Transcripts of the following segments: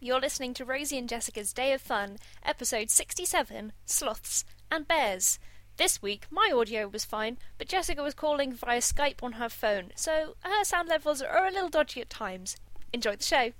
You're listening to Rosie and Jessica's Day of Fun, episode 67 Sloths and Bears. This week, my audio was fine, but Jessica was calling via Skype on her phone, so her sound levels are a little dodgy at times. Enjoy the show.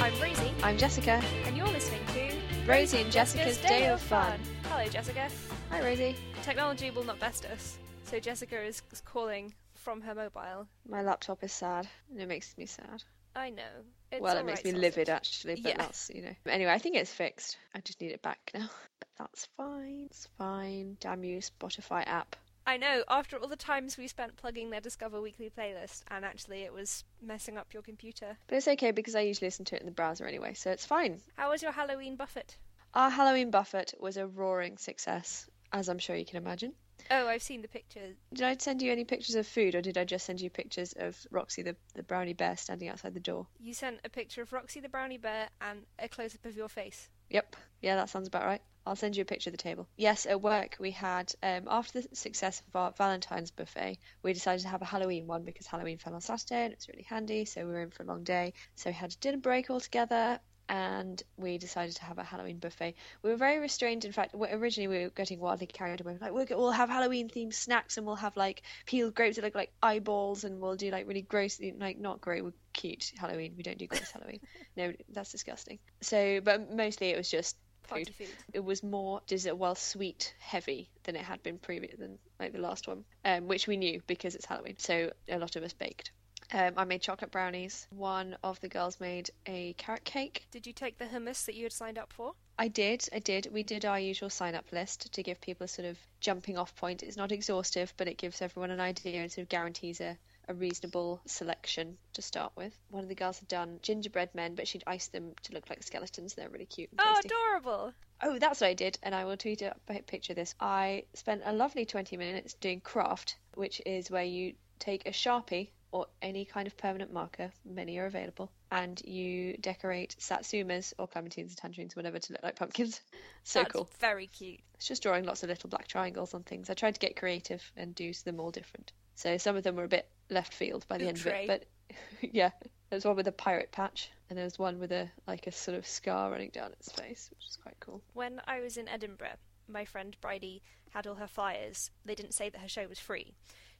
I'm Rosie, I'm Jessica. and you're listening to Rosie and Jessica's Day of Fun. Hello, Jessica. Hi, Rosie. Technology will not best us, so Jessica is calling from her mobile. My laptop is sad, and it makes me sad. I know. It's well, it makes right, me livid actually, but Yeah. that's you know. Anyway, I think it's fixed. I just need it back now. But that's fine. It's fine. Damn you, Spotify app. I know. After all the times we spent plugging their Discover Weekly playlist, and actually it was messing up your computer. But it's okay because I usually listen to it in the browser anyway, so it's fine. How was your Halloween buffet? Our Halloween buffet was a roaring success, as I'm sure you can imagine. Oh, I've seen the pictures. Did I send you any pictures of food, or did I just send you pictures of Roxy, the, the brownie bear, standing outside the door? You sent a picture of Roxy the brownie bear and a close up of your face. Yep. Yeah, that sounds about right. I'll send you a picture of the table. Yes, at work we had, um, after the success of our Valentine's buffet, we decided to have a Halloween one because Halloween fell on Saturday and it was really handy, so we were in for a long day. So we had a dinner break all together and we decided to have a Halloween buffet. We were very restrained. In fact, originally we were getting wildly carried away. Like, we'll, we'll have Halloween themed snacks and we'll have like peeled grapes that look like eyeballs and we'll do like really gross, like not great, we're cute Halloween. We don't do gross Halloween. No, that's disgusting. So, but mostly it was just food. food. It was more dessert, well, sweet heavy than it had been previous than like the last one, um, which we knew because it's Halloween. So a lot of us baked. Um, I made chocolate brownies. One of the girls made a carrot cake. Did you take the hummus that you had signed up for? I did, I did. We did our usual sign up list to give people a sort of jumping off point. It's not exhaustive, but it gives everyone an idea and sort of guarantees a, a reasonable selection to start with. One of the girls had done gingerbread men, but she'd iced them to look like skeletons. They're really cute and Oh, tasty. adorable! Oh, that's what I did, and I will tweet a a picture of this. I spent a lovely 20 minutes doing craft, which is where you take a sharpie or any kind of permanent marker, many are available, and you decorate satsumas or clementines and tangerines, whatever, to look like pumpkins. So That's cool. Very cute. It's just drawing lots of little black triangles on things. I tried to get creative and do them all different. So some of them were a bit left field by the end of it, but yeah, there's one with a pirate patch, and there's one with a like a sort of scar running down its face, which is quite cool. When I was in Edinburgh, my friend Bridie had all her flyers. They didn't say that her show was free.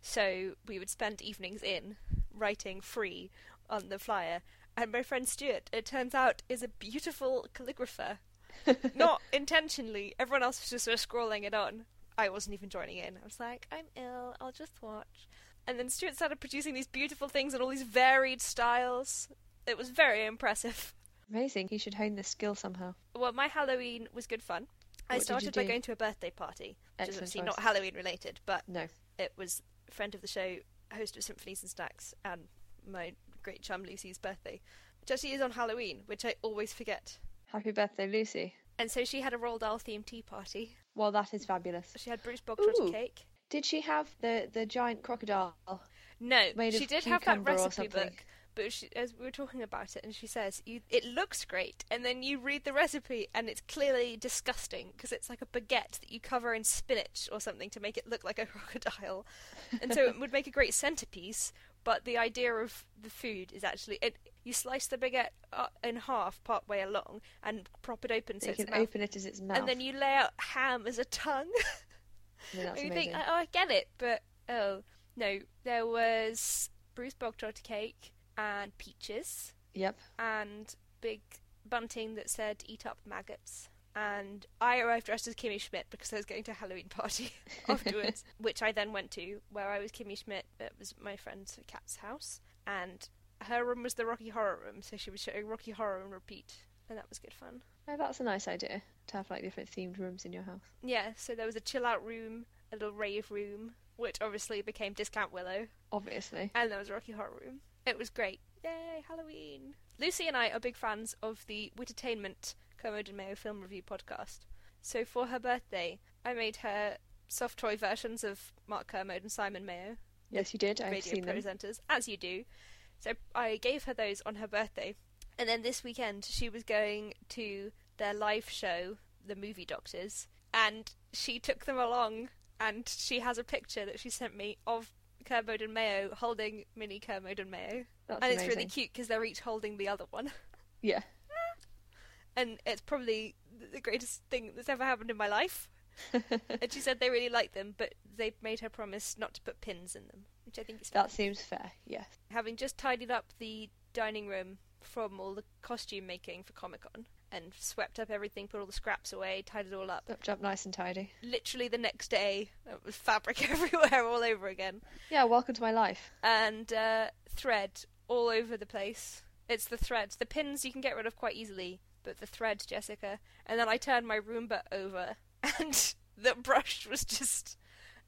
So we would spend evenings in writing free on the flyer. And my friend Stuart, it turns out, is a beautiful calligrapher. Not intentionally. Everyone else was just sort of scrolling it on. I wasn't even joining in. I was like, I'm ill, I'll just watch. And then Stuart started producing these beautiful things in all these varied styles. It was very impressive. Amazing. You should hone this skill somehow. Well, my Halloween was good fun. I What you started by going to a birthday party, which is obviously choice. not Halloween related, but No. it was friend of the show, host of Symphonies and Stacks, and my great chum Lucy's birthday, which actually is on Halloween, which I always forget. Happy birthday, Lucy. And so she had a Roald Dahl themed tea party. Well, that is fabulous. She had Bruce Bogtrotter cake. Did she have the, the giant crocodile? No, she did have that recipe book. But she, as we were talking about it, and she says, you, "It looks great," and then you read the recipe, and it's clearly disgusting because it's like a baguette that you cover in spinach or something to make it look like a crocodile, and so it would make a great centerpiece. But the idea of the food is actually it, you slice the baguette uh, in half part way along and prop it open so you it's can mouth, open it as its mouth. and then you lay out ham as a tongue. That's And you amazing. think, oh, I get it, but oh no, there was Bruce Bogtrotter cake and peaches Yep. and big bunting that said "Eat up maggots." And I arrived dressed as Kimmy Schmidt because I was going to a Halloween party afterwards, which I then went to, where I was Kimmy Schmidt. It was my friend Kat's house, and her room was the Rocky Horror room, so she was showing Rocky Horror on repeat, and that was good fun. Oh, that's a nice idea to have like different themed rooms in your house. Yeah, so there was a chill out room, a little rave room, which obviously became Discount Willow, Obviously. and there was a Rocky Horror Room. It was great. Yay, Halloween! Lucy and I are big fans of the Wittertainment Kermode and Mayo film review podcast. So for her birthday, I made her soft toy versions of Mark Kermode and Simon Mayo, Yes, you did. I've seen them. presenters, as you do. So I gave her those on her birthday. And then this weekend, she was going to their live show, The Movie Doctors, and she took them along and she has a picture that she sent me of Kermode and Mayo holding mini Kermode and Mayo, That's and it's really cute because they're each holding the other one, Yeah. and it's probably the greatest thing that's ever happened in my life. and she said they really like them, but they made her promise not to put pins in them, which I think is fair. that seems fair. Yes. having just tidied up the dining room from all the costume making for Comic Con and swept up everything, put all the scraps away, tied it all up. Up, up nice and tidy. Literally the next day, it was fabric everywhere, all over again, Yeah. Welcome to my life. and uh, thread all over the place. It's the threads. The pins you can get rid of quite easily, but the thread, Jessica. And then I turned my Roomba over, and the brush was just.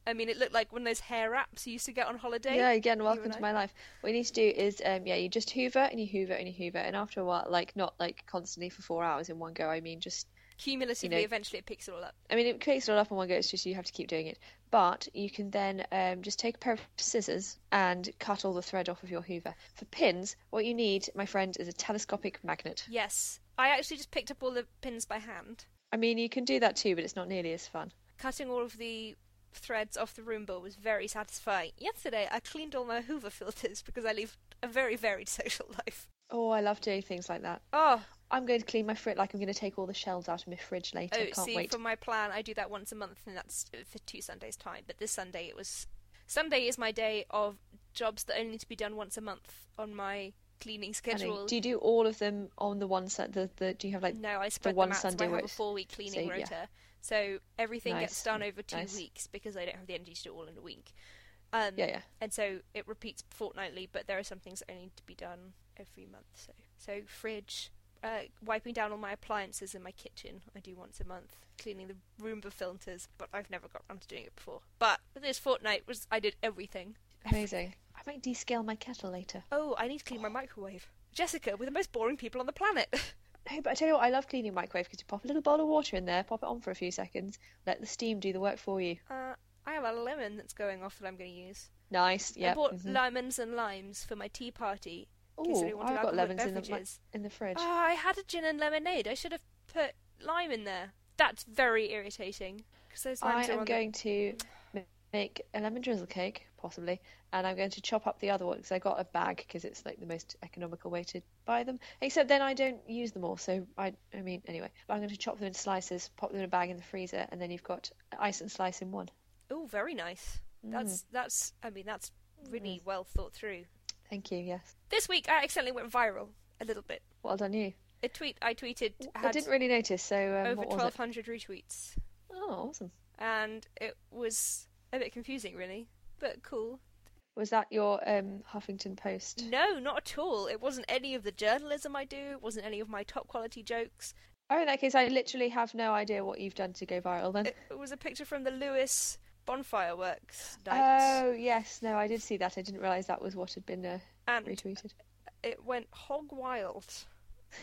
I mean, it looked like one of those hair wraps you used to get on holiday. Yeah, again, welcome to my life. What you need to do is, um, yeah, you just hoover and you hoover and you hoover, and after a while, like not like constantly for four hours in one go. I mean, just Cumulatively, You know- eventually, it picks it all up. I mean, it creates it all up in one go. It's just you have to keep doing it. But you can then um, just take a pair of scissors and cut all the thread off of your hoover. For pins, what you need, my friend, is a telescopic magnet. Yes. I actually just picked up all the pins by hand. I mean, you can do that too, but it's not nearly as fun. Cutting all of the threads off the Roomba was very satisfying. Yesterday, I cleaned all my Hoover filters because I live a very varied social life. Oh, I love doing things like that. Oh, I'm going to clean my fridge, like I'm going to take all the shells out of my fridge later. oh Can't see, wait. for my plan, I do that once a month, and that's for two Sundays' time. But this Sunday, it was. Sunday is my day of jobs that only need to be done once a month on my cleaning Annie, schedule. do you do all of them on the one set? The, the do you have like No, I spread one them out Sunday so I have a four-week cleaning so, yeah. So everything gets done over two nice. weeks because I don't have the energy to do it all in a week. Um, yeah yeah and so it repeats fortnightly, but there are some things that only need to be done every month. So, so fridge, uh, wiping down all my appliances in my kitchen, I do once a month. Cleaning the Roomba filters, but I've never got around to doing it before. But this fortnight was I did everything. amazing. I might descale my kettle later. Oh, I need to clean my microwave. Jessica, we're the most boring people on the planet. No, but I tell you what, I love cleaning microwave because you pop a little bowl of water in there, pop it on for a few seconds, let the steam do the work for you. uh, I have a lemon that's going off that I'm going to use. Nice. Yeah. I bought mm-hmm. lemons and limes for my tea party. Oh, I've got lemons in the in the fridge. Oh, I had a gin and lemonade. I should have put lime in there. That's very irritating. Because those I limes are am going to mm. make a lemon drizzle cake, possibly, and I'm going to chop up the other one because I got a bag because it's like the most economical way to buy them. Except then I don't use them all, so I, I mean, anyway, I'm going to chop them into slices, pop them in a bag in the freezer, and then you've got ice and slice in one. Oh, very nice. Mm. That's that's. I mean, that's really well thought through. Thank you. Yes. This week, I accidentally went viral a little bit. Well done, you. A tweet I tweeted I didn't really notice. So um, over what was it? twelve hundred retweets, Oh, awesome. and it was a bit confusing, really, but cool. Was that your um, Huffington Post? No, not at all. It wasn't any of the journalism I do. It wasn't any of my top quality jokes. Oh, in that case, I literally have no idea what you've done to go viral then. It, it was a picture from the Lewes bonfire works night. Oh, yes. No, I did see that. I didn't realise that was what had been uh, and retweeted. it went hog wild,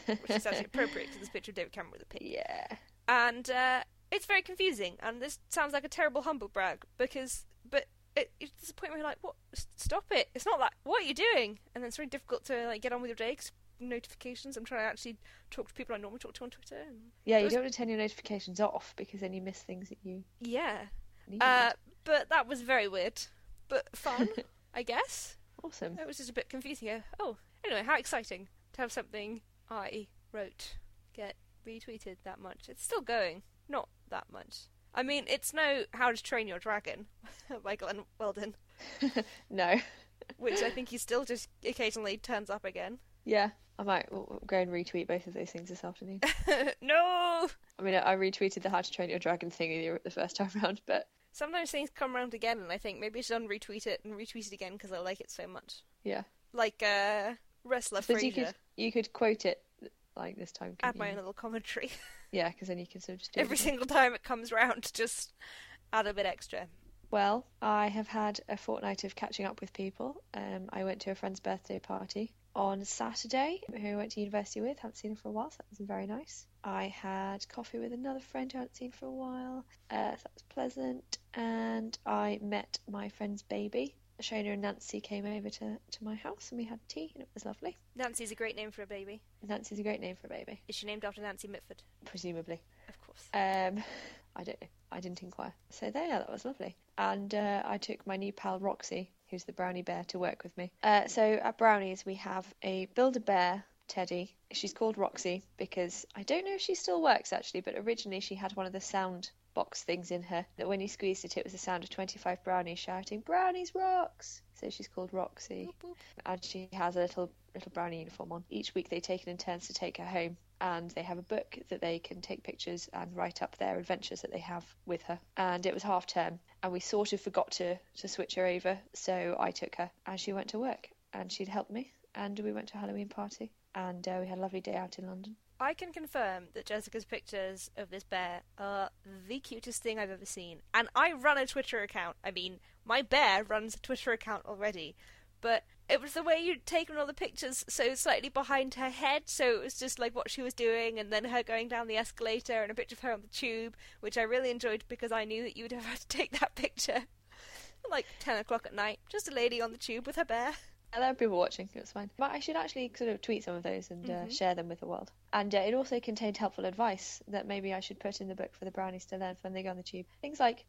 which is actually appropriate to this picture of David Cameron with a pig. Yeah. And uh, it's very confusing, and this sounds like a terrible humble brag because, it, it's the point where you're like, what? Stop it! It's not like What are you doing? And then it's really difficult to like get on with your day 'cause notifications. I'm trying to actually talk to people I normally talk to on Twitter. And... Yeah, you Those- don't want to turn your notifications off because then you miss things that you Yeah, uh, but that was very weird, but fun, I guess. awesome. It was just a bit confusing. Oh, anyway, how exciting to have something I wrote get retweeted that much. It's still going, not that much. I mean, it's no How to Train Your Dragon by Glenn Weldon, No. which I think he still just occasionally turns up again. Yeah, I might go and retweet both of those things this afternoon. no! I mean, I retweeted the How to Train Your Dragon thing the first time round, but Sometimes things come around again, and I think maybe I should unretweet it and retweet it again because I like it so much. yeah. Like, uh, Wrestler But you could you could quote it like this time. Add couldn't my own little commentary. Yeah, because then you can sort of just do Every single time it comes round, just add a bit extra. Well, I have had a fortnight of catching up with people. Um, I went to a friend's birthday party on Saturday, who I went to university with. Haven't seen her for a while, so that was very nice. I had coffee with another friend who I hadn't seen for a while, uh, so that was pleasant. And I met my friend's baby. Shona and Nancy came over to, to my house and we had tea, and it was lovely. Nancy's a great name for a baby. Nancy's a great name for a baby, Is she named after Nancy Mitford? presumably. Of course. Um, I don't know. I didn't inquire. So there, yeah, that was lovely. And uh, I took my new pal Roxy, who's the brownie bear, to work with me. Uh, so at Brownies, we have a Build a Bear teddy. She's called Roxy because I don't know if she still works actually, but originally she had one of the sound box things in her that when you squeezed it, it was the sound of 25 brownies shouting, Brownies rocks! So she's called Roxy. And she has a little little brownie uniform on. Each week they take it in turns to take her home and they have a book that they can take pictures and write up their adventures that they have with her. And it was half term and we sort of forgot to, to switch her over, so I took her and she went to work and she'd helped me and we went to a Halloween party and uh, we had a lovely day out in London. I can confirm that Jessica's pictures of this bear are the cutest thing I've ever seen. And I run a Twitter account. I mean, my bear runs a Twitter account already. But it was the way you'd taken all the pictures so slightly behind her head, so it was just like what she was doing, and then her going down the escalator, and a picture of her on the tube, which I really enjoyed because I knew that you would have had to take that picture. like 10 o'clock at night, just a lady on the tube with her bear. And there were people watching, it was fine. But I should actually sort of tweet some of those and uh, Mhm. share them with the world. And uh, it also contained helpful advice that maybe I should put in the book for the brownies to learn when they go on the tube. Things like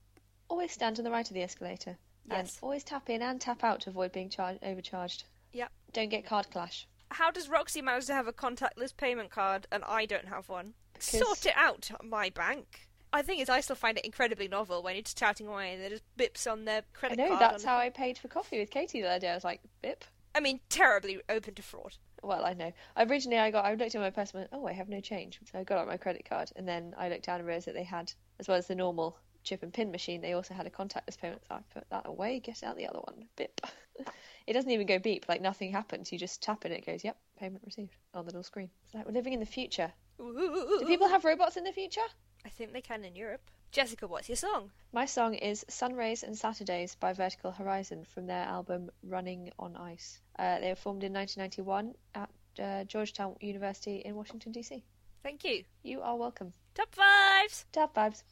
always stand on the right of the escalator. And Yes. always tap in and tap out to avoid being char- overcharged. Yep. Don't get card clash. How does Roxy manage to have a contactless payment card and I don't have one? 'Cause- Sort it out, my bank. I think is I still find it incredibly novel when you're just chatting away and there just bips on their credit card. I know, card. that's on- how I paid for coffee with Katie the other day. I was like, bip. I mean, terribly open to fraud. Well, I know. Originally, I got I looked at my purse and went, oh, I have no change. So I got out my credit card, and then I looked down and realised that they had, as well as the normal chip and pin machine, they also had a contactless payment. So I put that away, get out the other one. Bip. it doesn't even go beep. Like nothing happens. You just tap it, and it goes, yep, payment received on the little screen. It's like we're living in the future. Ooh. Do people have robots in the future? I think they can in Europe. Jessica, what's your song? My song is Sunrays and Saturdays by Vertical Horizon from their album Running on Ice. Uh, they were formed in 1991 at uh, Georgetown University in Washington, D.C. Thank you. You are welcome. Top fives. Top vibes.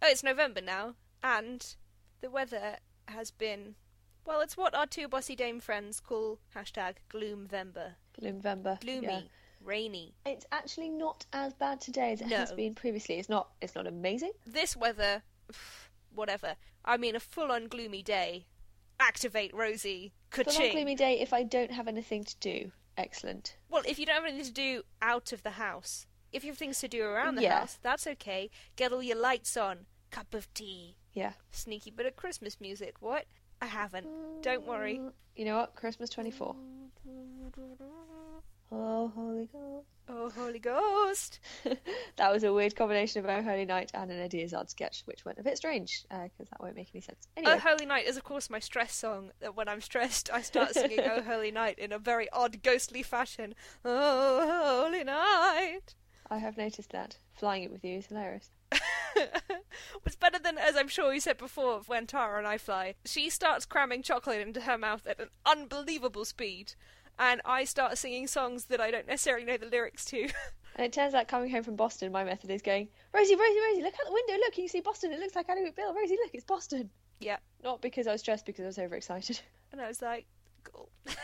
Oh, it's November now, and the weather has been. Well, it's what our two bossy dame friends call hashtag gloomvember. November. Gloomy, Yeah. Rainy. It's actually not as bad today as it has been previously. It's not. It's not amazing. This weather, whatever. I mean, a full-on gloomy day. Activate Rosie. But on a Ka-ching. gloomy day, if I don't have anything to do, excellent. Well, if you don't have anything to do out of the house, if you have things to do around the Yeah. house, that's okay. Get all your lights on. Cup of tea. Yeah. Sneaky bit of Christmas music. What? I haven't. Don't worry. Mm, you know what? Christmas 24. Oh, Holy Ghost. Oh, Holy Ghost. that was a weird combination of Oh Holy Night and an Eddie Izzard sketch, which went a bit strange uh, because that won't make any sense. Oh, anyway, Oh Holy Night is, of course, my stress song. That when I'm stressed, I start singing Oh Holy Night in a very odd, ghostly fashion. Oh Holy Night. I have noticed that. Flying it with you is hilarious. What's better than, as I'm sure you said before, when Tara and I fly, she starts cramming chocolate into her mouth at an unbelievable speed, and I start singing songs that I don't necessarily know the lyrics to. And it turns out coming home from Boston, my method is going, Rosie, Rosie, Rosie, look out the window, look, can you see Boston? It looks like Annie Bill. Rosie, look, it's Boston. yeah, Not because I was stressed, because I was overexcited. and I was like, cool.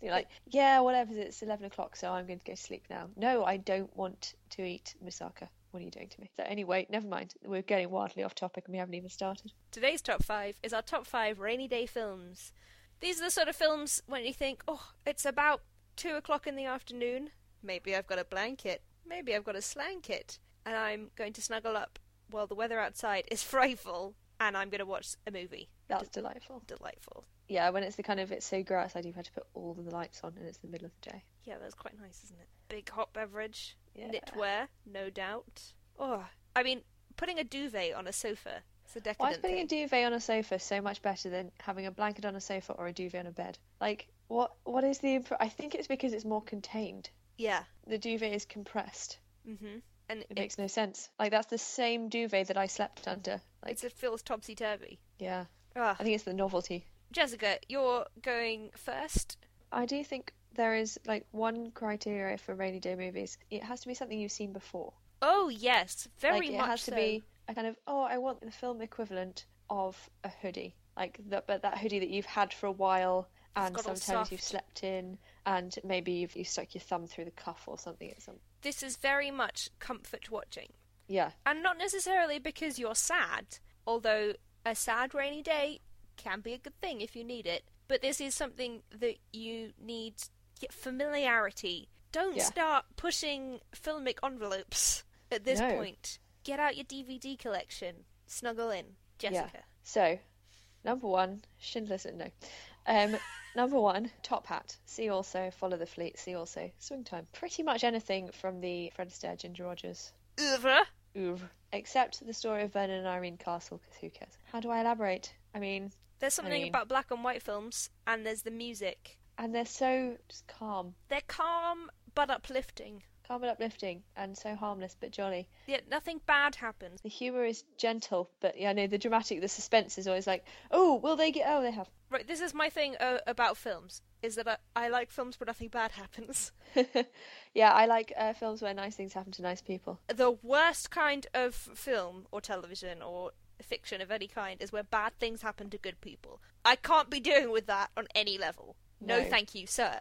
You're like, yeah, whatever, it's 11 o'clock, so I'm going to go to sleep now. No, I don't want to eat moussaka. What are you doing to me? So anyway, never mind. We're getting wildly off topic and we haven't even started. Today's top five is our top five rainy day films. These are the sort of films when you think, oh, it's about two o'clock in the afternoon. Maybe I've got a blanket. Maybe I've got a slanket. And I'm going to snuggle up while the weather outside is frightful. And I'm going to watch a movie. That's delightful. Delightful. Yeah, when it's the kind of, it's so grey outside, you've had to put all of the lights on and it's the middle of the day. Yeah, that's quite nice, isn't it? Big hot beverage. Yeah. Knitwear, no doubt. Oh, I mean, putting a duvet on a sofa. It's a decadent Why is putting a duvet on a sofa so much better than having a blanket on a sofa or a duvet on a bed? Like, what? What is the? Imp- I think it's because it's more contained. yeah. The duvet is compressed. hmm And It it, makes no sense. Like that's the same duvet that I slept under. Like, it's, it feels topsy turvy. yeah, Ah. I think it's the novelty. Jessica, you're going first. I do think there is like one criteria for rainy day movies. It has to be something you've seen before. Oh yes, very like it much has to be a kind of oh, I want the film equivalent of a hoodie, like that, but that hoodie that you've had for a while, and sometimes you've slept in, and maybe you've you stuck your thumb through the cuff or something at some. This is very much comfort watching. Yeah. And not necessarily because you're sad, although a sad rainy day can be a good thing if you need it. But this is something that you need get familiarity. Don't Yeah. start pushing filmic envelopes at this No. point. Get out your DVD collection. Snuggle in. Jessica. Yeah. So, number one, Schindler's no. Um, number one, Top Hat. See also Follow the Fleet. See also Swing Time. Pretty much anything from the Fred Astaire, Ginger Rogers Oeuvre. oeuvre, except the story of Vernon and Irene Castle. Because who cares? How do I elaborate? I mean, There's something mean- about black and white films, and there's the music. and they're so just calm, They're calm but uplifting. Calm and uplifting, and so harmless but jolly. Yet nothing bad happens. The humour is gentle, but yeah, I know the dramatic, the suspense is always like, oh, will they get? Oh, they have. Right, this is my thing uh, about films, is that I, I like films where nothing bad happens. yeah, I like uh, films where nice things happen to nice people. The worst kind of film or television or fiction of any kind is where bad things happen to good people. I can't be doing with that on any level. No, No. thank you, sir.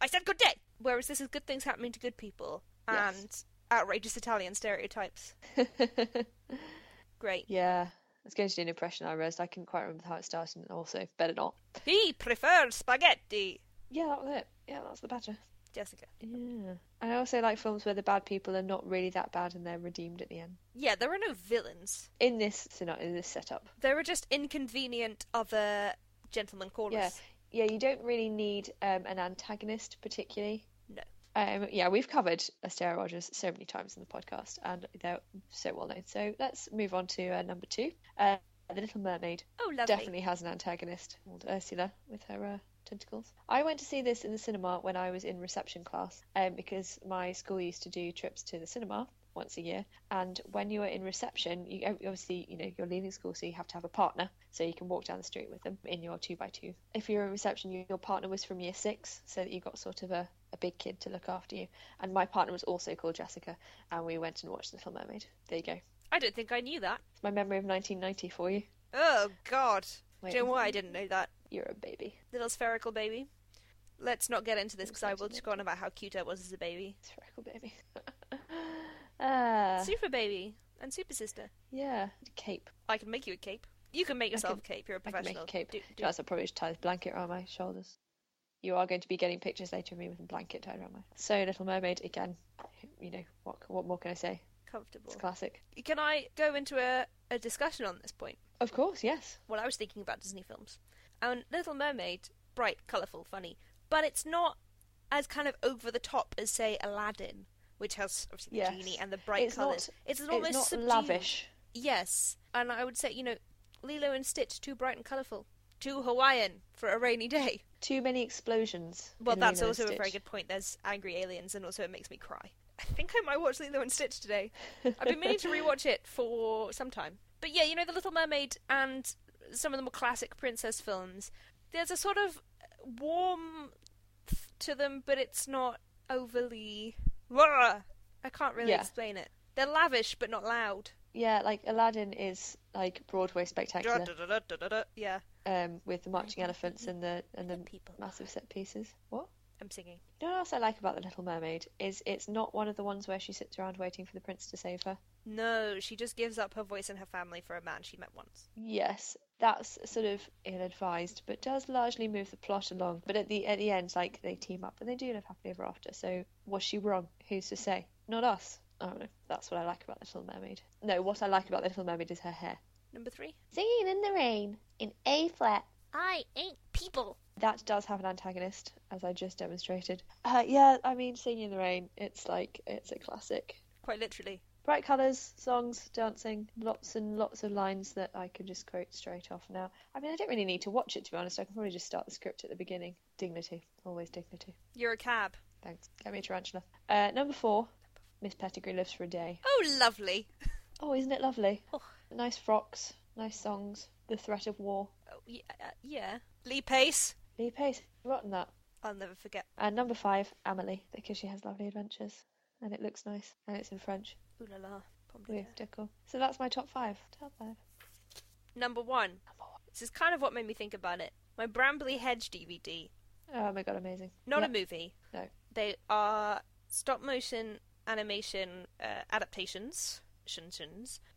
I said good day! Whereas this is good things happening to good people and Yes. outrageous Italian stereotypes. Great. yeah, I was going to do an impression I realized I couldn't quite remember how it started, and also better not. He prefers spaghetti! Yeah, that was it. Yeah, that's the better. Jessica. Yeah. And I also like films where the bad people are not really that bad and they're redeemed at the end. Yeah, there are no villains. In this scenario, in this setup. There are just inconvenient other gentlemen callers. Yeah. Yeah, you don't really need um, an antagonist particularly. No. Um, yeah, we've covered Astaire Rogers so many times in the podcast, and they're so well known. So let's move on to uh, number two. Uh, the Little Mermaid Oh, lovely. definitely has an antagonist called Ursula with her uh, tentacles. I went to see this in the cinema when I was in reception class, um, because my school used to do trips to the cinema once a year. And when you are in reception, you obviously you know you're leaving school, so you have to have a partner, so you can walk down the street with them in your two by two. If you're in reception, you, your partner was from year six, so that you got sort of a, a big kid to look after you. And my partner was also called Jessica, and we went and watched Little Mermaid. There you go. I don't think I knew that. It's my memory of 1990 for you. Oh, God. Wait, Do you know why I didn't know that? you're a baby. Little spherical baby. Let's not get into this because I will just go on about how cute I was as a baby. Spherical baby. ah, Super baby and super sister. yeah. Cape. I can make you a cape. You can make yourself can- a cape. You're a I can make professional. a cape. Do- do- I'll probably just tie this blanket around my shoulders. You are going to be getting pictures later of me with a blanket tied around my. So Little Mermaid again. You know what? What more can I say? comfortable. It's classic. Can I go into a, a discussion on this point? Of course, yes. Well, I was thinking about Disney films. And Little Mermaid, bright, colourful, funny, but it's not as kind of over the top as, say, Aladdin, which has obviously the genie and the bright It's colours. not- It's almost it's not subdued. lavish. Yes, and I would say, you know, Lilo and Stitch, too bright and colourful, too Hawaiian for a rainy day. Too many explosions. Well, that's Lilo also a very good point. There's angry aliens, and also it makes me cry. I think I might watch Lilo and Stitch today. I've been meaning to rewatch it for some time. But yeah, you know, The Little Mermaid and some of the more classic princess films, there's a sort of warmth to them, but it's not overly. I can't really Yeah. explain it. They're lavish, but not loud. Yeah, like Aladdin is like Broadway spectacular, Da-da-da-da-da-da. Yeah, um, with the marching elephants and the and the people. massive set pieces. What? I'm singing. You know what else I like about The Little Mermaid is it's not one of the ones where she sits around waiting for the prince to save her. No, she just gives up her voice and her family for a man she met once. Yes, that's sort of ill-advised, but does largely move the plot along. But at the at the end, like they team up and they do live happily ever after. So was she wrong? Who's to say? Not us. I don't know. That's what I like about The Little Mermaid. No, what I like about The Little Mermaid is her hair. Number three. Singing in the rain in A flat. I ain't people. That does have an antagonist, as I just demonstrated. Uh, yeah, I mean, Singing in the Rain, it's like, it's a classic. Quite literally. Bright colours, songs, dancing, lots and lots of lines that I can just quote straight off now. I mean, I don't really need to watch it, to be honest. I can probably just start the script at the beginning. Dignity, always dignity. You're a cab. Thanks. Get me a tarantula. Uh, number four, Miss Pettigrew Lives for a Day. Oh, lovely. Oh, isn't it lovely? Oh. Nice frocks, nice songs, the threat of war. Oh, yeah, uh, yeah. Lee Pace. Lee Pace, forgotten that. I'll never forget. And number five, Amelie, because she has lovely adventures. And it looks nice. And it's in French. Ooh la la. Pomme de With terre. decor. So that's my top five. Top five. Number one. This is kind of what made me think about it. My Brambly Hedge DVD. Oh my god, amazing. Not Yep. a movie. No. They are stop motion animation uh, adaptations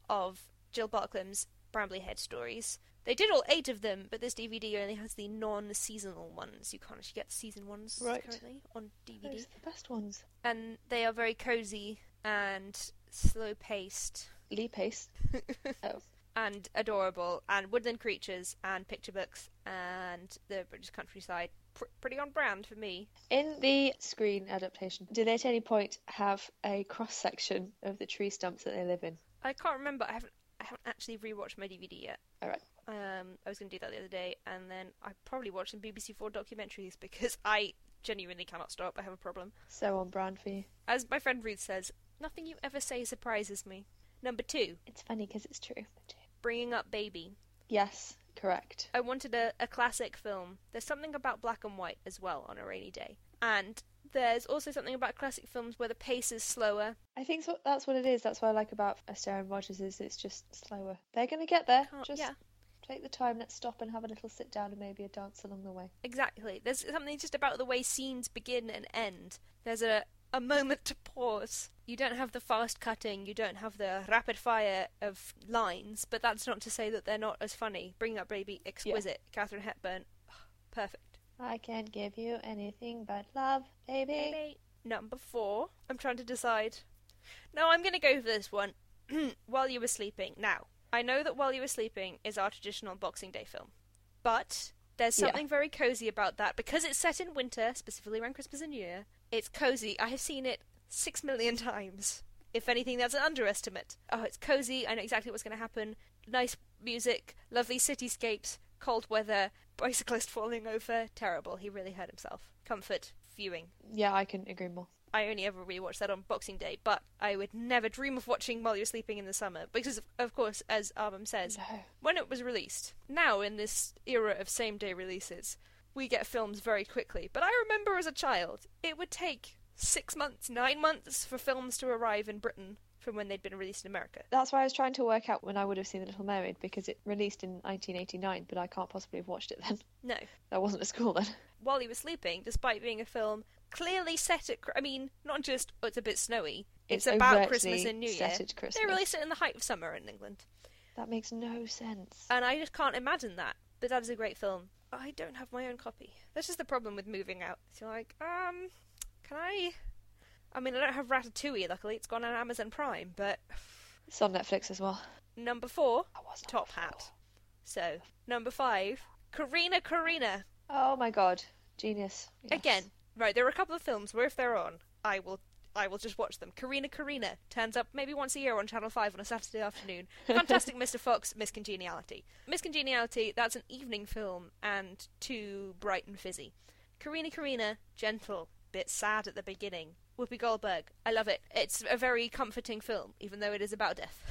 of Jill Barklem's Brambly Hedge stories. They did all eight of them, but this DVD only has the non-seasonal ones. You can't actually get season ones Right. currently on DVD, Those are the best ones. and they are very cozy and slow-paced Lee Pace. Oh. and adorable, and woodland creatures and picture books and the British countryside. Pr- pretty on brand for me. In the screen adaptation, do they at any point have a cross section of the tree stumps that they live in? I can't remember. I haven't. I haven't actually rewatched my DVD yet. All right. Um, I was going to do that the other day, and then I probably watched some BBC Four documentaries because I genuinely cannot stop. I have a problem. So on brand for you. As my friend Ruth says, nothing you ever say surprises me. Number two, It's funny because it's true. bringing up baby. Yes, correct. I wanted a, a classic film. There's something about black and white as well on a rainy day, and there's also something about classic films where the pace is slower. I think so, that's what it is. That's what I like about Astaire and Rogers is it's just slower. They're going to get there. Can't- Just yeah. take the time. Let's stop and have a little sit down and maybe a dance along the way. Exactly. There's something just about the way scenes begin and end. There's a a moment to pause. You don't have the fast cutting, you don't have the rapid fire of lines, but that's not to say that they're not as funny. Bring Up Baby, exquisite. Katharine Hepburn, perfect. I can't give you anything but love, baby. Baby. Number four. I'm trying to decide. No, I'm going to go for this one. While You Were Sleeping. Now, I know that While You Were Sleeping is our traditional Boxing Day film, but there's Yeah. something very cozy about that because it's set in winter, specifically around Christmas and New Year. It's cozy. I have seen it six million times. If anything, that's an underestimate. Oh, it's cozy. I know exactly what's going to happen. Nice music, lovely cityscapes, cold weather, bicyclist falling over. Terrible. He really hurt himself. Comfort viewing. Yeah, I couldn't agree more. I only ever really watched that on Boxing Day, but I would never dream of watching while you're sleeping in the summer because, of, course, as Armam says, No. when it was released, now in this era of same day releases, we get films very quickly. But I remember as a child, it would take six months, nine months for films to arrive in Britain from when they'd been released in America. That's why I was trying to work out when I would have seen The Little Mermaid because it released in 1989, but I can't possibly have watched it then. No. I wasn't at school then. While he was sleeping, despite being a film clearly set at, I mean, not just, oh, it's a bit snowy, it's, about Christmas and New Year. set at Christmas. They released it in the height of summer in England. That makes no sense. And I just can't imagine that. But that is a great film. I don't have my own copy. This is the problem with moving out. It's like, um, can I? I mean, I don't have Ratatouille. Luckily, it's gone on Amazon Prime. But It's on Netflix as well. number four, Top before. Hat. So number five, Corrina Corrina. Oh my god, genius. Yes. Again, right? There are a couple of films where if they're on, I will. I will just watch them. Corrina Corrina turns up maybe once a year on Channel 5 on a Saturday afternoon. Fantastic Mr. Fox, Miss Congeniality. Miss Congeniality, that's an evening film and too bright and fizzy. Corrina Corrina, gentle, bit sad at the beginning. Whoopi Goldberg, I love it. It's a very comforting film, even though it is about death.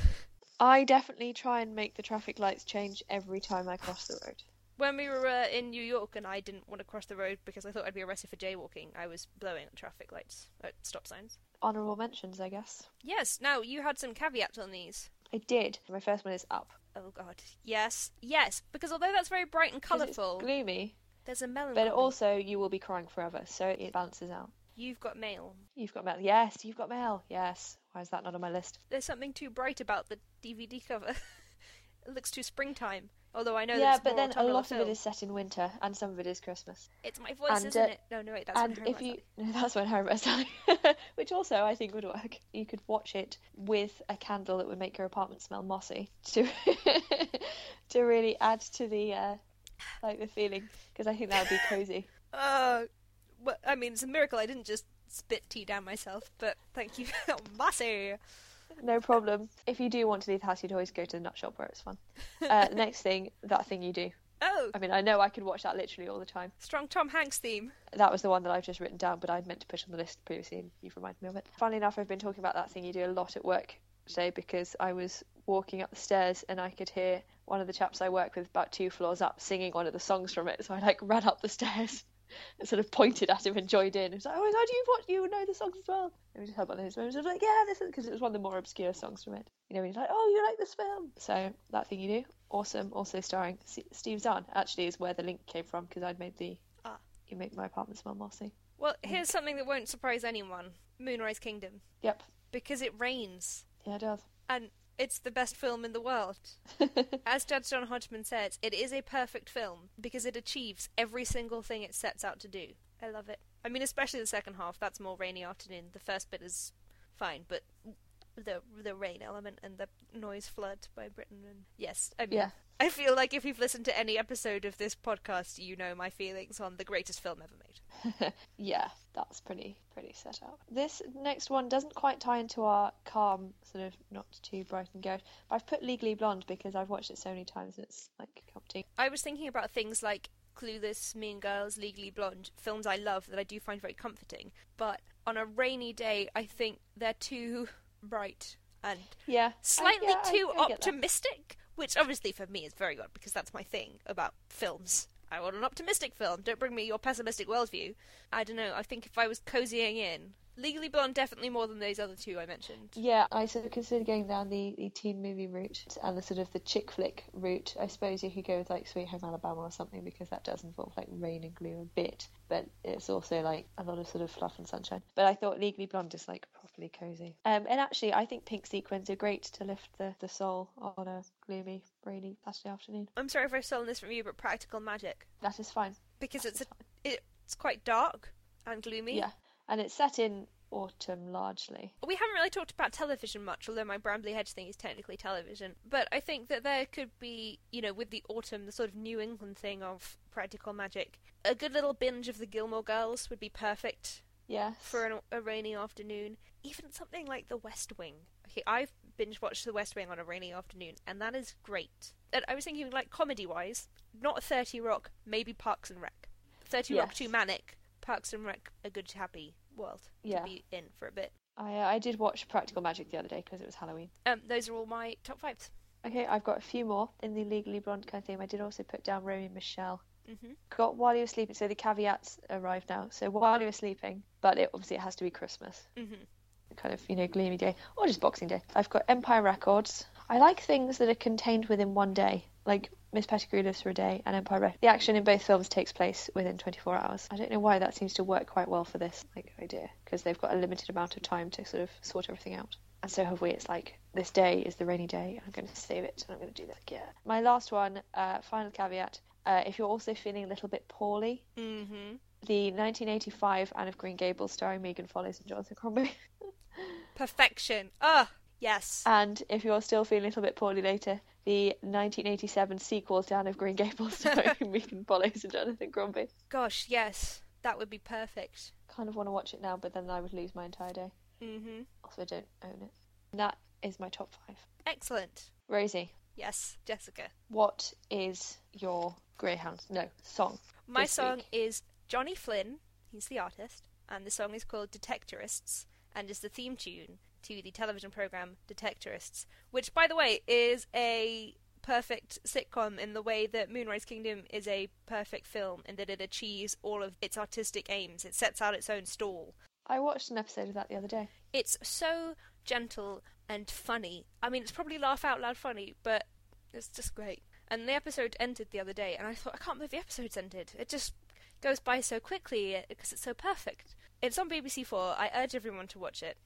I definitely try and make the traffic lights change every time I cross the road. When we were uh, in New York and I didn't want to cross the road because I thought I'd be arrested for jaywalking, I was blowing at traffic lights, at stop signs. Honourable mentions, I guess. Yes, now you had some caveats on these. I did. My first one is up. Oh god. Yes, yes, because although that's very bright and colourful, gloomy, there's a melancholy. but also you will be crying forever, so it balances out. You've got mail. You've got mail. Yes, you've got mail. Yes. Why is that not on my list? There's something too bright about the DVD cover. it looks too springtime. Although I know yeah, but then a lot of it is set in winter, and some of it is Christmas. It's my voice, and, isn't uh, it? No, no, wait, that's and if you, no, that's when Harry Met Sally, which also I think would work. You could watch it with a candle that would make your apartment smell mossy to to really add to the uh, like the feeling, because I think that would be cozy. Uh, well, I mean, it's a miracle I didn't just spit tea down myself, but thank you. Massy! No problem. If you do want to leave the house, you'd always go to the nut shop where it's fun. Uh, next thing, that thing you do. Oh, I mean, I know I could watch that literally all the time. strong Tom Hanks theme. That was the one that I've just written down, but I'd meant to put on the list previously, and you've reminded me of it. Funnily enough, I've been talking about that thing you do a lot at work today because I was walking up the stairs and I could hear one of the chaps I work with about two floors up singing one of the songs from it. So I like ran up the stairs and sort of pointed at him and joined in. It was like, oh my god, you what you know the songs as well? And we just had one of those moments I was like, yeah, this is because it was one of the more obscure songs from it. You know, he's like, oh, you like this film? So that thing you do, awesome. Also starring S- Steve Zahn. Actually, is where the link came from because I'd made the Ah. you make my apartment smell mossy. Well, here's something that won't surprise anyone Moonrise Kingdom. Yep. Because it rains. Yeah, it does. and it's the best film in the world. As Judge John Hodgman says, it is a perfect film because it achieves every single thing it sets out to do. I love it. I mean, especially the second half. That's more rainy afternoon. The first bit is fine, but the the rain element and the noise flood by Britain and yes, I mean, Yeah. I feel like if you've listened to any episode of this podcast, you know my feelings on the greatest film ever made. yeah, that's pretty pretty set up. This next one doesn't quite tie into our calm, sort of not too bright and garish. But I've put Legally Blonde because I've watched it so many times and it's like comforting. I was thinking about things like Clueless, Mean Girls, Legally Blonde, films I love that I do find very comforting. But on a rainy day, I think they're too bright and Yeah, I- slightly yeah, too I that. optimistic, which obviously for me is very good because that's my thing about films. I want an optimistic film. Don't bring me your pessimistic worldview. I don't know. I think if I was cozying in, Legally Blonde definitely more than those other two I mentioned. Yeah, I sort of consider going down the, the teen movie route and the sort of the chick flick route. I suppose you could go with like Sweet Home Alabama or something because that does involve like rain and glue a bit, but it's also like a lot of sort of fluff and sunshine. But I thought Legally Blonde is like properly cozy. Um, and actually, I think pink sequins are great to lift the, the soul on a gloomy, rainy Saturday afternoon. I'm sorry if I've stolen this from you, but Practical Magic That is fine. because That it's a, it's quite dark and gloomy. Yeah, and it's set in autumn largely. We haven't really talked about television much, although my Brambly Hedge thing is technically television. But I think that there could be, you know, with the autumn, the sort of New England thing of practical magic, a good little binge of the Gilmore Girls would be perfect Yes. for an, a rainy afternoon. Even something like The West Wing. Okay, I've binge watched The West Wing on a rainy afternoon, and that is great. And I was thinking, like, comedy wise, not 30 Rock, maybe Parks and Rec. 30 Rock Yes. too manic, Parks and Rec a good, happy world Yeah. to be in for a bit. I uh, I did watch Practical Magic the other day because it was Halloween. Um, those are all my top fives. Okay, I've got a few more in the Legally Blonde kind of theme. I did also put down Romy and Michelle. hmm Got While You Were Sleeping, so the caveats arrive now. So While You Were Sleeping, but it obviously it has to be Christmas, hmm kind of, you know, gloomy day, or just Boxing Day. I've got Empire Records. I like things that are contained within one day, like Miss Pettigrew Lives for a Day and Empire Records. The action in both films takes place within 24 hours. I don't know why that seems to work quite well for this like idea, because they've got a limited amount of time to sort of sort everything out. And so have we. It's like this day is the rainy day, I'm going to save it, and I'm going to do that. Yeah. My last one, uh, final caveat. Uh, if you're also feeling a little bit poorly, hmm the 1985 Anne of Green Gables starring Megan Follows and Jonathan Crombie. Perfection. Ah, yes. and if you're still feeling a little bit poorly later, the 1987 sequel to Anne of Green Gables starring Megan Follows and Jonathan Crombie. Gosh, yes. That would be perfect. Kind of want to watch it now, but then I would lose my entire day. hmm Also, I don't own it. And that is my top five. Excellent. Rosie, Yes, Jessica. what is your Greyhound? No, song. My song week. is Johnny Flynn. He's the artist, and the song is called Detectorists, and is the theme tune to the television program Detectorists, which, by the way, is a perfect sitcom in the way that Moonrise Kingdom is a perfect film in that it achieves all of its artistic aims. It sets out its own stall. I watched an episode of that the other day. It's so gentle and funny. I mean, it's probably laugh out loud funny, but it's just great. And the episode ended the other day, and I thought, I can't believe the episode's ended. It just goes by so quickly because it's so perfect. It's on BBC Four. I urge everyone to watch it.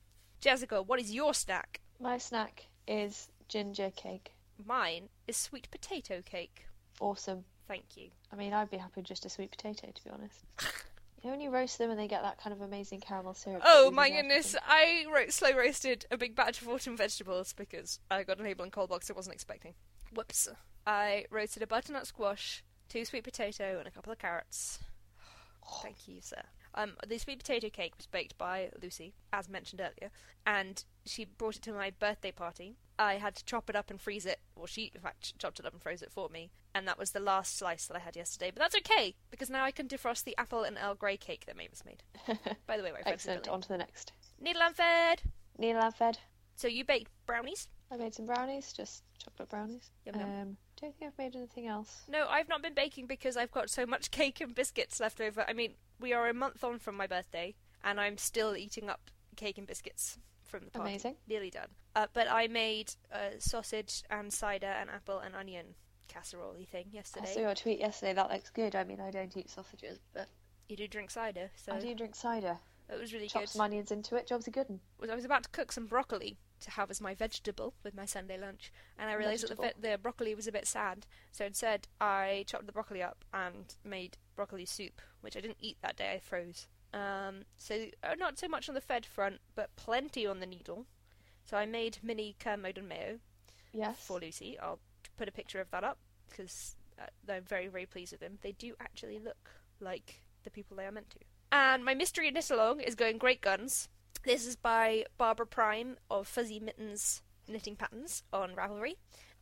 Jessica, what is your snack? My snack is ginger cake. Mine is sweet potato cake. Awesome. Thank you. I mean, I'd be happy with just a sweet potato, to be honest. You you roast them and they get that kind of amazing caramel syrup. Oh my goodness! I ro- slow roasted a big batch of autumn vegetables because I got a label in cold box I wasn't expecting. Whoops! I roasted a butternut squash, two sweet potato, and a couple of carrots. Thank you, sir. Um, the sweet potato cake was baked by Lucy, as mentioned earlier, and she brought it to my birthday party. I had to chop it up and freeze it, or she, in fact, chopped it up and froze it for me, and that was the last slice that I had yesterday. But that's okay because now I can defrost the apple and Earl Grey cake that Mavis made. By the way, my friend Excellent. On to the next. Needle and Fed. Neil Lamfed. So you baked brownies? I made some brownies, just chocolate brownies. Yum, yum. Um, don't think I've made anything else. No, I've not been baking because I've got so much cake and biscuits left over. I mean, we are a month on from my birthday, and I'm still eating up cake and biscuits from the party. Amazing. Nearly done. Uh, but I made uh, sausage and cider and apple and onion casserole thing yesterday. I saw your tweet yesterday. That looks good. I mean, I don't eat sausages, but You do drink cider, so I do drink cider. it was really Chop good. some onions into it. Job's a good one. I was about to cook some broccoli to have as my vegetable with my Sunday lunch, and I realised that the, the broccoli was a bit sad. So instead, I chopped the broccoli up and made broccoli soup, which I didn't eat that day. I froze. Um, so uh, not so much on the fed front, but plenty on the needle. So I made mini Kermode and mayo Yes. for Lucy. I'll put a picture of that up because uh, I'm very, very pleased with them. They do actually look like the people they are meant to. And my mystery knit along is going great guns. This is by Barbara Prime of Fuzzy Mittens Knitting Patterns on Ravelry.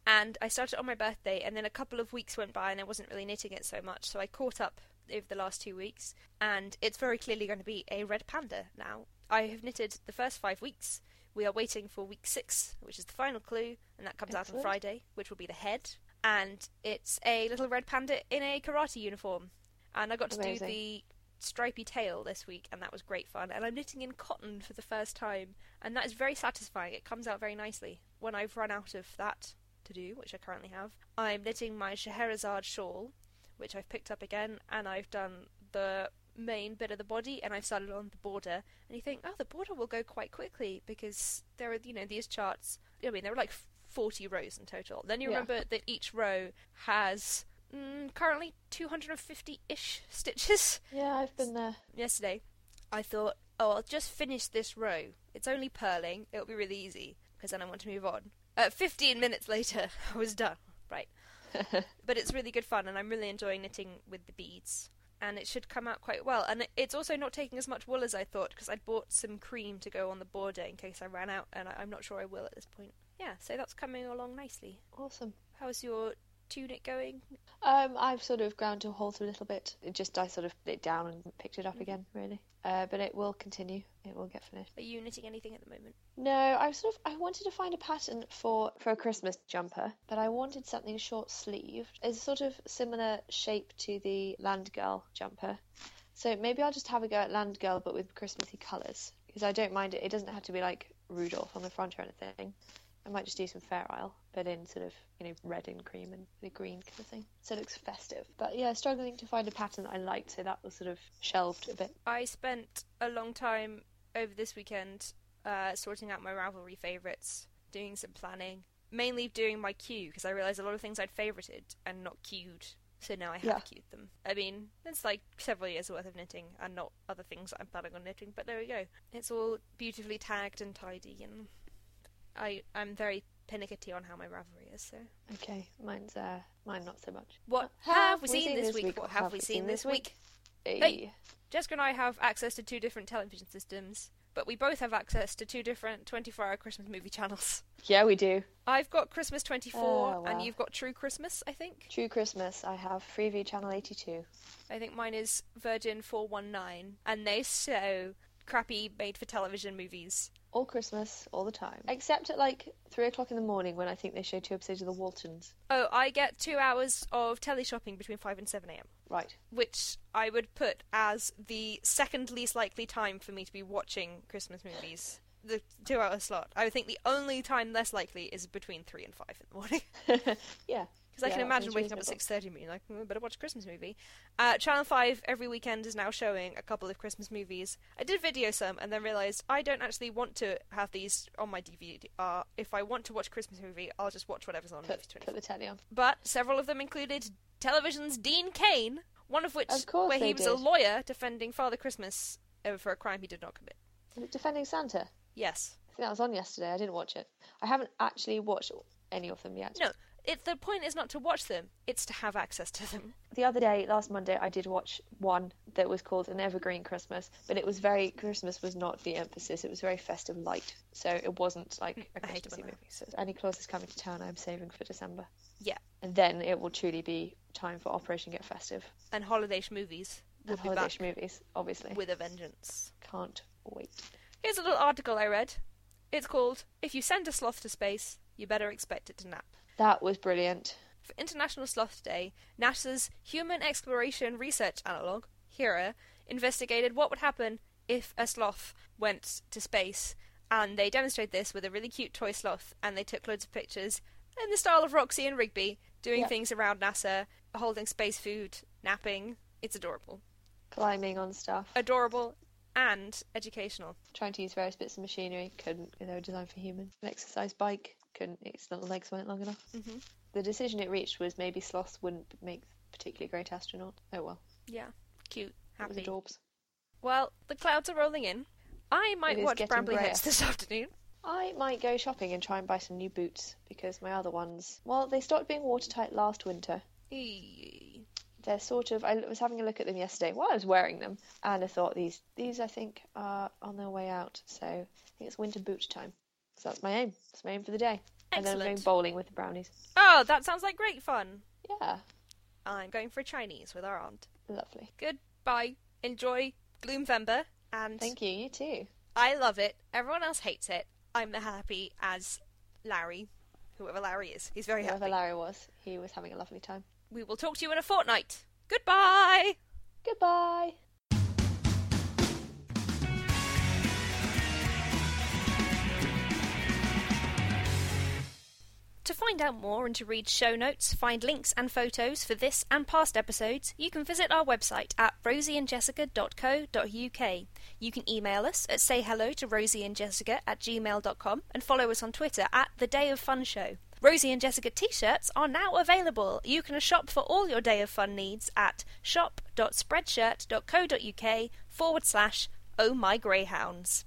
And I started on my birthday, and then a couple of weeks went by, and I wasn't really knitting it so much, so I caught up over the last two weeks, and it's very clearly going to be a red panda now. I have knitted the first five weeks. We are waiting for week six, which is the final clue, and that comes out on Friday, which will be the head. And it's a little red panda in a karate uniform. And I got to do the stripy tail this week, and that was great fun. And I'm knitting in cotton for the first time, and that is very satisfying. It comes out very nicely. When I've run out of that to do, which I currently have, I'm knitting my Scheherazade shawl, which I've picked up again, and I've done the main bit of the body, and I've started on the border. And you think, oh, the border will go quite quickly because there are, you know, these charts. I mean, there are like 40 rows in total. Then you Yeah. remember that each row has mm, currently 250-ish stitches Yeah, I've been there. yesterday, I thought, oh, I'll just finish this row. It's only purling. It'll be really easy because then I want to move on. Uh, 15 minutes later, I was done. Right. But it's really good fun, and I'm really enjoying knitting with the beads. And it should come out quite well. And it's also not taking as much wool as I thought because I'd bought some cream to go on the border in case I ran out, and I- I'm not sure I will at this point. Yeah, so that's coming along nicely. Awesome. How's your tunic going? Um, I've sort of ground to a halt a little bit. It just I sort of put it down and picked it up Mm-hmm. again, really. Uh, but it will continue. It will get finished. Are you knitting anything at the moment? No, I sort of I wanted to find a pattern for for a Christmas jumper, but I wanted something short sleeved. It's a sort of similar shape to the Land Girl jumper. So maybe I'll just have a go at Land Girl, but with Christmassy colours because I don't mind it. It doesn't have to be like Rudolph on the front or anything. I might just do some Fair Isle, but in sort of you know red and cream and the green kind of thing. So it looks festive. But yeah, struggling to find a pattern that I liked, so that was sort of shelved a bit. I spent a long time over this weekend uh, sorting out my Ravelry favourites, doing some planning, mainly doing my queue because I realised a lot of things I'd favourited and not queued. So now I have Yeah. queued them. I mean, it's like several years worth of knitting and not other things that I'm planning on knitting, but there we go. It's all beautifully tagged and tidy, and I I'm very pernickety on how my Ravelry is. So, Okay, mine's uh, mine not so much. what have we seen this week? What have we seen this week? Hey. Jessica and I have access to two different television systems, but we both have access to two different 24 hour Christmas movie channels. Yeah, we do. I've got Christmas 24, Oh, and you've got True Christmas, I think. True Christmas. I have Freeview Channel 82. I think mine is Virgin 419, and they show crappy made for television movies. All Christmas, all the time. Except at like 3 o'clock in the morning when I think they show two episodes of The Waltons. Oh, I get two hours of telly shopping between 5 and 7 am. Right. Which I would put as the second least likely time for me to be watching Christmas movies. The two hour slot. I would think the only time less likely is between 3 and 5 in the morning. yeah. Because I can imagine waking up at six thirty and being like, "Hmm, better watch a Christmas movie. Uh, Channel Five every weekend is now showing a couple of Christmas movies. I did video some and then realised I don't actually want to have these on my DVD. If I want to watch a Christmas movie, I'll just watch whatever's on Put, put the telly on. But several of them included television's Dean Cain, one of which Of where he was a lawyer defending Father Christmas uh, for a crime he did not commit. Defending Santa? Yes. I think that was on yesterday. I didn't watch it. I haven't actually watched any of them yet. No. It, the point is not to watch them; it's to have access to them. The other day, last Monday, I did watch one that was called An Evergreen Christmas, but it was very Christmas was not the emphasis. It was very festive light, so it wasn't like mm, a I hate it Christmassy when movie. So any clauses coming to town, I'm saving for December, Yeah. and then it will truly be time for Operation Get Festive And holiday movies and holiday movies. Obviously, with a vengeance. can't wait. Here's a little article I read. It's called If You Send a Sloth to Space, You Better Expect It to Nap. That was brilliant. For International Sloth Day, NASA's Human Exploration Research Analog, HERA, investigated what would happen if a sloth went to space. And they demonstrated this with a really cute toy sloth, and they took loads of pictures in the style of Roxy and Rigby, doing Yep. things around NASA, holding space food, napping. It's adorable. Climbing on stuff. Adorable and educational. Trying to use various bits of machinery, couldn't. They were designed for humans. An exercise bike, couldn't. Its little legs weren't long enough. hmm The decision it reached was maybe sloths wouldn't make particularly great astronaut. Oh well, Yeah, cute, it happy. adorbs. Well, the clouds are rolling in. I might It watch Brambly Hedge this afternoon. I might go shopping and try and buy some new boots because my other ones, well, they stopped being watertight last winter. Eee. They're sort of. I was having a look at them yesterday while I was wearing them, and I thought these these I think are on their way out. So I think it's winter boot time. So that's my aim. That's my aim for the day. Excellent. And then I'm going bowling with the brownies. Oh, that sounds like great fun. Yeah, I'm going for a Chinese with our aunt. lovely. Goodbye. Enjoy Gloomvember, and Thank you. You too. I love it. Everyone else hates it. I'm happy as Larry, whoever Larry is. He's very Whoever happy. Whoever Larry was, he was having a lovely time. We will talk to you in a fortnight. Goodbye. Goodbye. To find out more and to read show notes, find links and photos for this and past episodes, you can visit our website at rosieandjessica.co.uk. You can email us at sayhello to rosieandjessica at gmail.com and follow us on Twitter at The Day of Fun Show. Rosie and Jessica t-shirts are now available. You can shop for all your Day of Fun needs at shop.spreadshirt.co.uk forward slash Oh My Greyhounds.